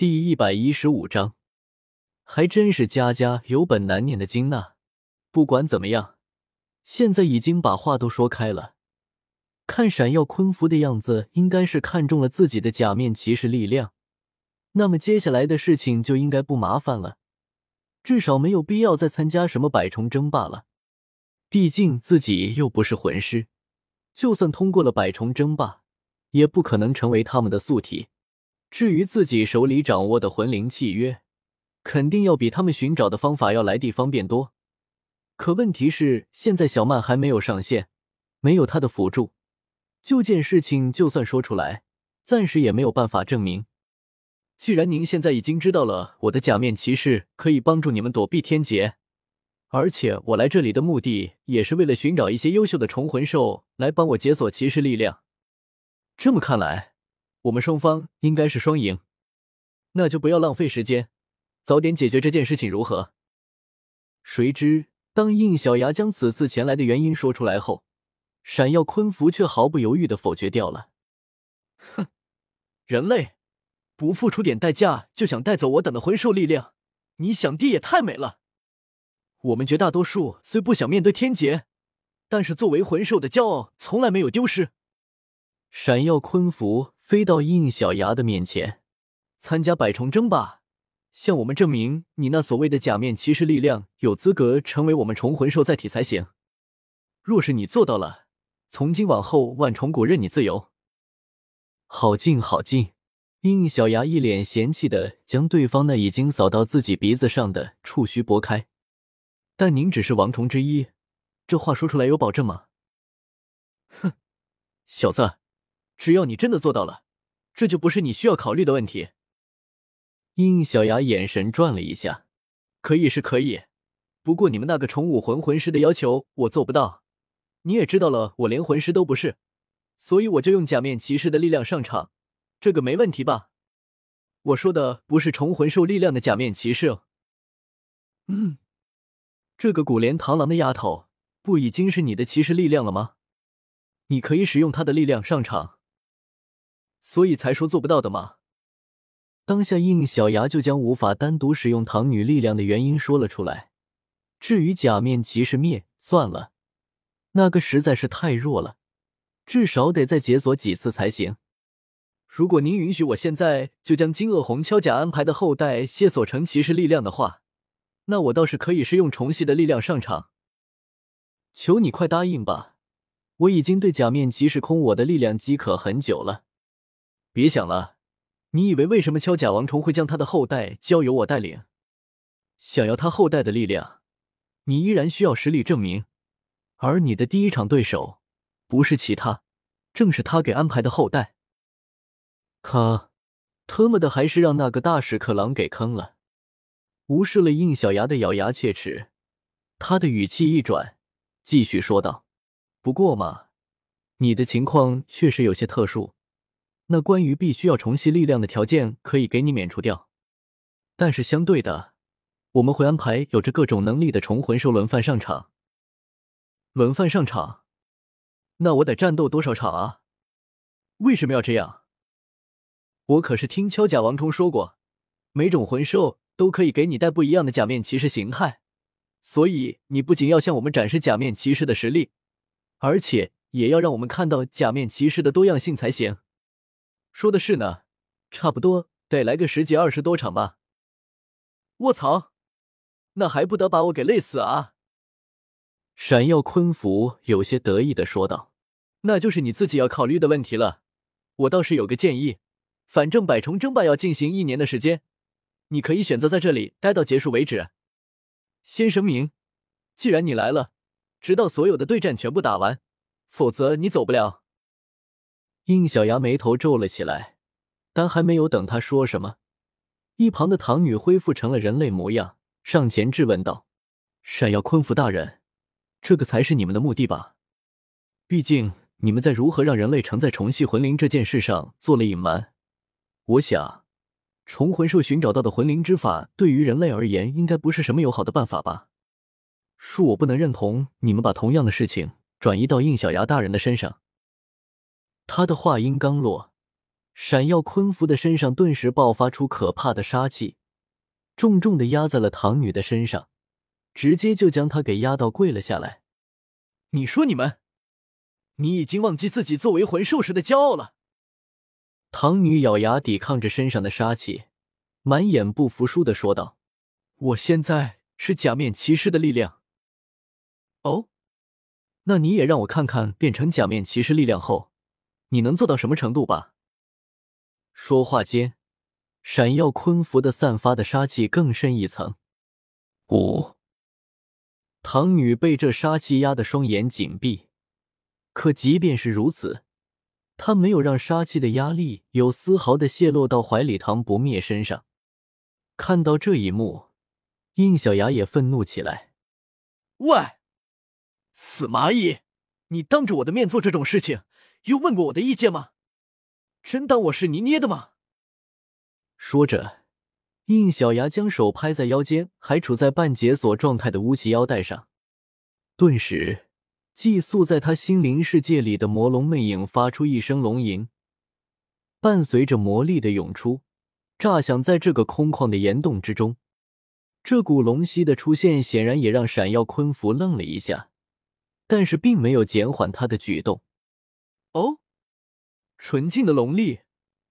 第一百一十五章，还真是家家有本难念的经呐。不管怎么样，现在已经把话都说开了。看闪耀昆服的样子，应该是看中了自己的假面骑士力量。那么接下来的事情就应该不麻烦了，至少没有必要再参加什么百虫争霸了。毕竟自己又不是魂师，就算通过了百虫争霸，也不可能成为他们的宿体。至于自己手里掌握的魂灵契约，肯定要比他们寻找的方法要来地方便多。可问题是，现在小曼还没有上线，没有他的辅助，就件事情就算说出来，暂时也没有办法证明。既然您现在已经知道了我的假面骑士可以帮助你们躲避天劫，而且我来这里的目的也是为了寻找一些优秀的虫魂兽来帮我解锁骑士力量。这么看来。我们双方应该是双赢，那就不要浪费时间，早点解决这件事情如何？谁知当应小牙将此次前来的原因说出来后，闪耀昆服却毫不犹豫的否决掉了。哼，人类不付出点代价就想带走我等的魂兽力量，你想的也太美了。我们绝大多数虽不想面对天劫，但是作为魂兽的骄傲从来没有丢失。闪耀昆服。飞到应小牙的面前，参加百虫争霸，向我们证明你那所谓的假面骑士力量有资格成为我们虫魂兽载体才行。若是你做到了，从今往后万虫谷任你自由。好劲好劲！应小牙一脸嫌弃的将对方那已经扫到自己鼻子上的触须拨开。但您只是王虫之一，这话说出来有保证吗？哼，小子。只要你真的做到了，这就不是你需要考虑的问题。应小牙眼神转了一下，可以是可以，不过你们那个宠武魂魂师的要求我做不到。你也知道了，我连魂师都不是，所以我就用假面骑士的力量上场，这个没问题吧？我说的不是虫魂兽力量的假面骑士哦。嗯，这个古莲螳螂的丫头不已经是你的骑士力量了吗？你可以使用她的力量上场。所以才说做不到的吗？当下应小牙就将无法单独使用唐女力量的原因说了出来。至于假面骑士灭，算了，那个实在是太弱了，至少得再解锁几次才行。如果您允许我现在就将金鳄红锹甲安排的后代解锁成骑士力量的话，那我倒是可以是用虫系的力量上场。求你快答应吧！我已经对假面骑士空我的力量饥渴很久了。别想了，你以为为什么锹甲王虫会将他的后代交由我带领？想要他后代的力量，你依然需要实力证明。而你的第一场对手，不是其他，正是他给安排的后代。他，特么的，还是让那个大屎壳郎给坑了。无视了应小牙的咬牙切齿，他的语气一转，继续说道：“不过嘛，你的情况确实有些特殊。”那关于必须要重吸力量的条件可以给你免除掉，但是相对的，我们会安排有着各种能力的虫魂兽轮番上场。轮番上场，那我得战斗多少场啊？为什么要这样？我可是听敲甲王虫说过，每种魂兽都可以给你带不一样的假面骑士形态，所以你不仅要向我们展示假面骑士的实力，而且也要让我们看到假面骑士的多样性才行。说的是呢，差不多得来个十几二十多场吧。卧槽，那还不得把我给累死啊！闪耀昆服有些得意的说道：“那就是你自己要考虑的问题了。我倒是有个建议，反正百虫争霸要进行一年的时间，你可以选择在这里待到结束为止。先声明，既然你来了，直到所有的对战全部打完，否则你走不了。”应小牙眉头皱了起来，但还没有等他说什么，一旁的唐女恢复成了人类模样，上前质问道：“闪耀昆服大人，这个才是你们的目的吧？毕竟你们在如何让人类承载虫系魂灵这件事上做了隐瞒。我想，虫魂兽寻找到的魂灵之法，对于人类而言，应该不是什么友好的办法吧？恕我不能认同你们把同样的事情转移到应小牙大人的身上。”他的话音刚落，闪耀昆符的身上顿时爆发出可怕的杀气，重重的压在了唐女的身上，直接就将她给压到跪了下来。你说你们，你已经忘记自己作为魂兽时的骄傲了？唐女咬牙抵抗着身上的杀气，满眼不服输的说道：“我现在是假面骑士的力量。哦，那你也让我看看变成假面骑士力量后，你能做到什么程度吧。”说话间，闪耀昆符的散发的杀气更深一层。五，唐女被这杀气压得双眼紧闭，可即便是如此。她没有让杀气的压力有丝毫的泄露到怀里唐不灭身上。看到这一幕，应小牙也愤怒起来：“喂，死蚂蚁！你当着我的面做这种事情，又问过我的意见吗？真当我是泥捏的吗？”说着，应小牙将手拍在腰间还处在半解锁状态的乌奇腰带上，顿时。寄宿在他心灵世界里的魔龙魅影发出一声龙吟，伴随着魔力的涌出，炸响在这个空旷的岩洞之中。这股龙息的出现，显然也让闪耀昆符愣了一下，但是并没有减缓他的举动。哦，纯净的龙力，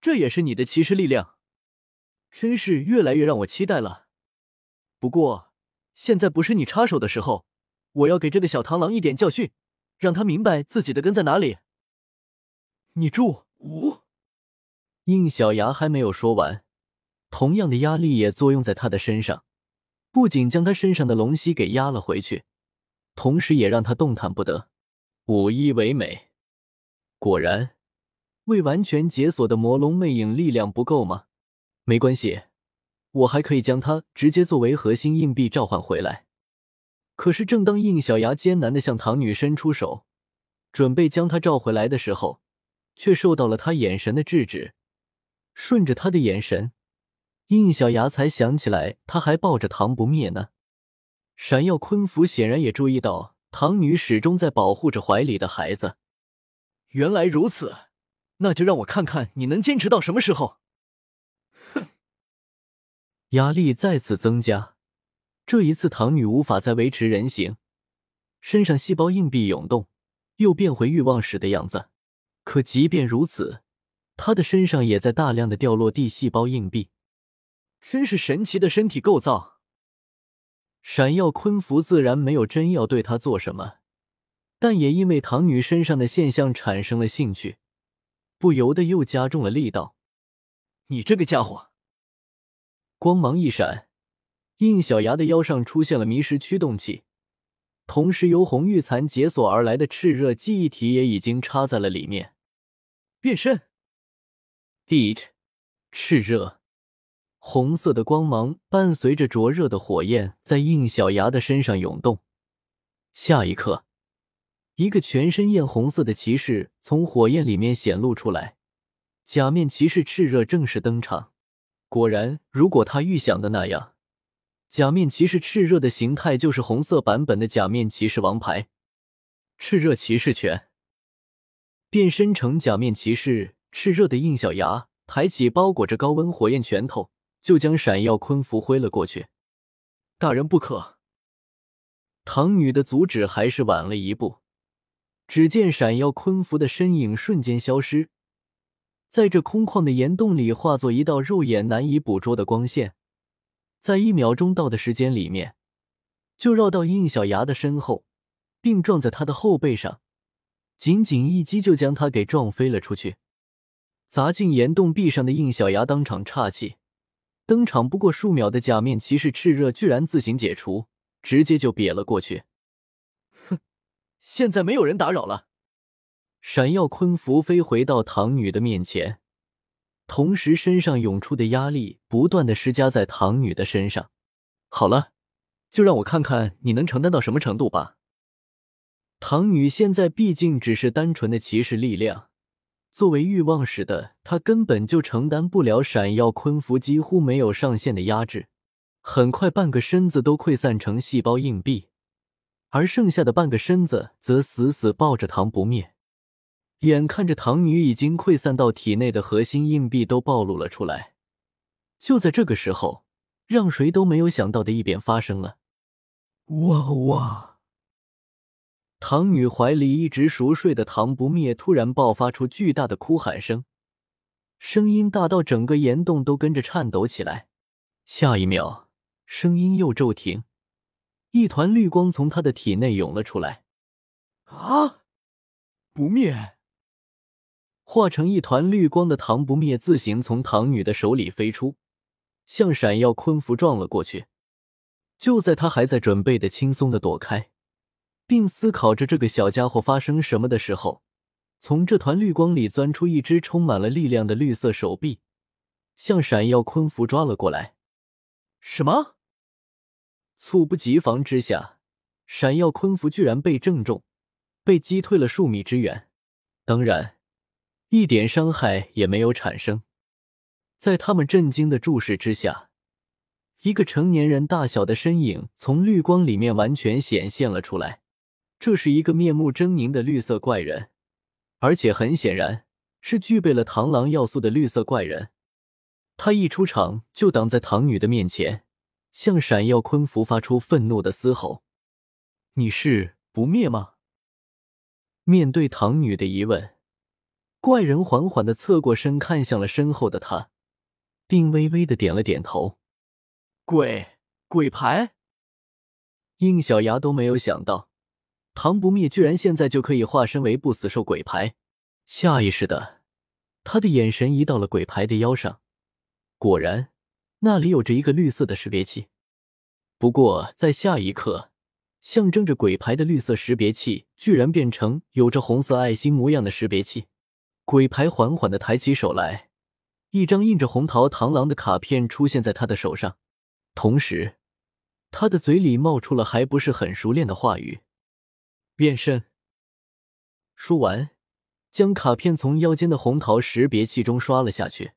这也是你的骑士力量，真是越来越让我期待了。不过，现在不是你插手的时候。我要给这个小螳螂一点教训，让他明白自己的根在哪里。你住！五，应小牙还没有说完，同样的压力也作用在他的身上，不仅将他身上的龙息给压了回去，同时也让他动弹不得。五一为美，果然，未完全解锁的魔龙魅影力量不够吗？没关系，我还可以将它直接作为核心硬币召唤回来。可是，正当应小牙艰难的向唐女伸出手，准备将她召回来的时候，却受到了她眼神的制止。顺着她的眼神，应小牙才想起来，他还抱着唐不灭呢。闪耀昆符显然也注意到唐女始终在保护着怀里的孩子。原来如此，那就让我看看你能坚持到什么时候。哼，压力再次增加。这一次，唐女无法再维持人形，身上细胞硬币涌动，又变回欲望时的样子。可即便如此，她的身上也在大量的掉落地细胞硬币，真是神奇的身体构造。闪耀昆符自然没有真要对她做什么，但也因为唐女身上的现象产生了兴趣，不由得又加重了力道。你这个家伙！光芒一闪。应小牙的腰上出现了迷失驱动器，同时由红玉蚕解锁而来的炽热记忆体也已经插在了里面。变身，Heat，炽热，红色的光芒伴随着灼热的火焰在应小牙的身上涌动。下一刻，一个全身艳红色的骑士从火焰里面显露出来，假面骑士炽热正式登场。果然，如果他预想的那样。假面骑士炽热的形态就是红色版本的假面骑士王牌，炽热骑士拳。变身成假面骑士炽热的印小牙抬起包裹着高温火焰拳头，就将闪耀昆符挥了过去。大人不可！唐女的阻止还是晚了一步。只见闪耀昆符的身影瞬间消失，在这空旷的岩洞里化作一道肉眼难以捕捉的光线。在一秒钟到的时间里面，就绕到应小牙的身后，并撞在他的后背上，仅仅一击就将他给撞飞了出去，砸进岩洞壁上的应小牙当场岔气。登场不过数秒的假面骑士炽热居然自行解除，直接就瘪了过去。现在没有人打扰了。闪耀昆符飞回到唐女的面前。同时，身上涌出的压力不断的施加在唐女的身上。好了，就让我看看你能承担到什么程度吧。唐女现在毕竟只是单纯的骑士力量，作为欲望使的她根本就承担不了闪耀昆符几乎没有上限的压制。很快，半个身子都溃散成细胞硬币，而剩下的半个身子则死死抱着唐不灭。眼看着唐女已经溃散到体内的核心硬币都暴露了出来，就在这个时候，让谁都没有想到的一点发生了。哇哇！唐女怀里一直熟睡的唐不灭突然爆发出巨大的哭喊声，声音大到整个岩洞都跟着颤抖起来。下一秒，声音又骤停，一团绿光从他的体内涌了出来。啊！不灭！化成一团绿光的唐不灭自行从唐女的手里飞出，向闪耀昆符撞了过去。就在他还在准备的轻松的躲开，并思考着这个小家伙发生什么的时候，从这团绿光里钻出一只充满了力量的绿色手臂，向闪耀昆符抓了过来。什么？猝不及防之下，闪耀昆符居然被正中，被击退了数米之远。当然，一点伤害也没有产生。在他们震惊的注视之下。一个成年人大小的身影从绿光里面完全显现了出来，这是一个面目狰狞的绿色怪人，而且很显然是具备了螳螂要素的绿色怪人。他一出场就挡在唐女的面前，向闪耀昆符发出愤怒的嘶吼：“你是不灭吗？”面对唐女的疑问，怪人缓缓的侧过身，看向了身后的他，并微微的点了点头。鬼鬼牌，应小牙都没有想到，唐不灭居然现在就可以化身为不死兽鬼牌。下意识的，他的眼神移到了鬼牌的腰上，果然，那里有着一个绿色的识别器。不过，在下一刻，象征着鬼牌的绿色识别器居然变成有着红色爱心模样的识别器。鬼牌缓缓的抬起手来，一张印着红桃螳螂的卡片出现在他的手上。同时，他的嘴里冒出了还不是很熟练的话语：“变身。”说完，将卡片从腰间的红桃识别器中刷了下去。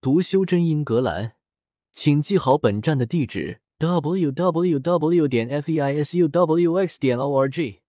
读修真英格兰，请记好本站的地址：w w w. 点 f e i s u w x. 点 o r g。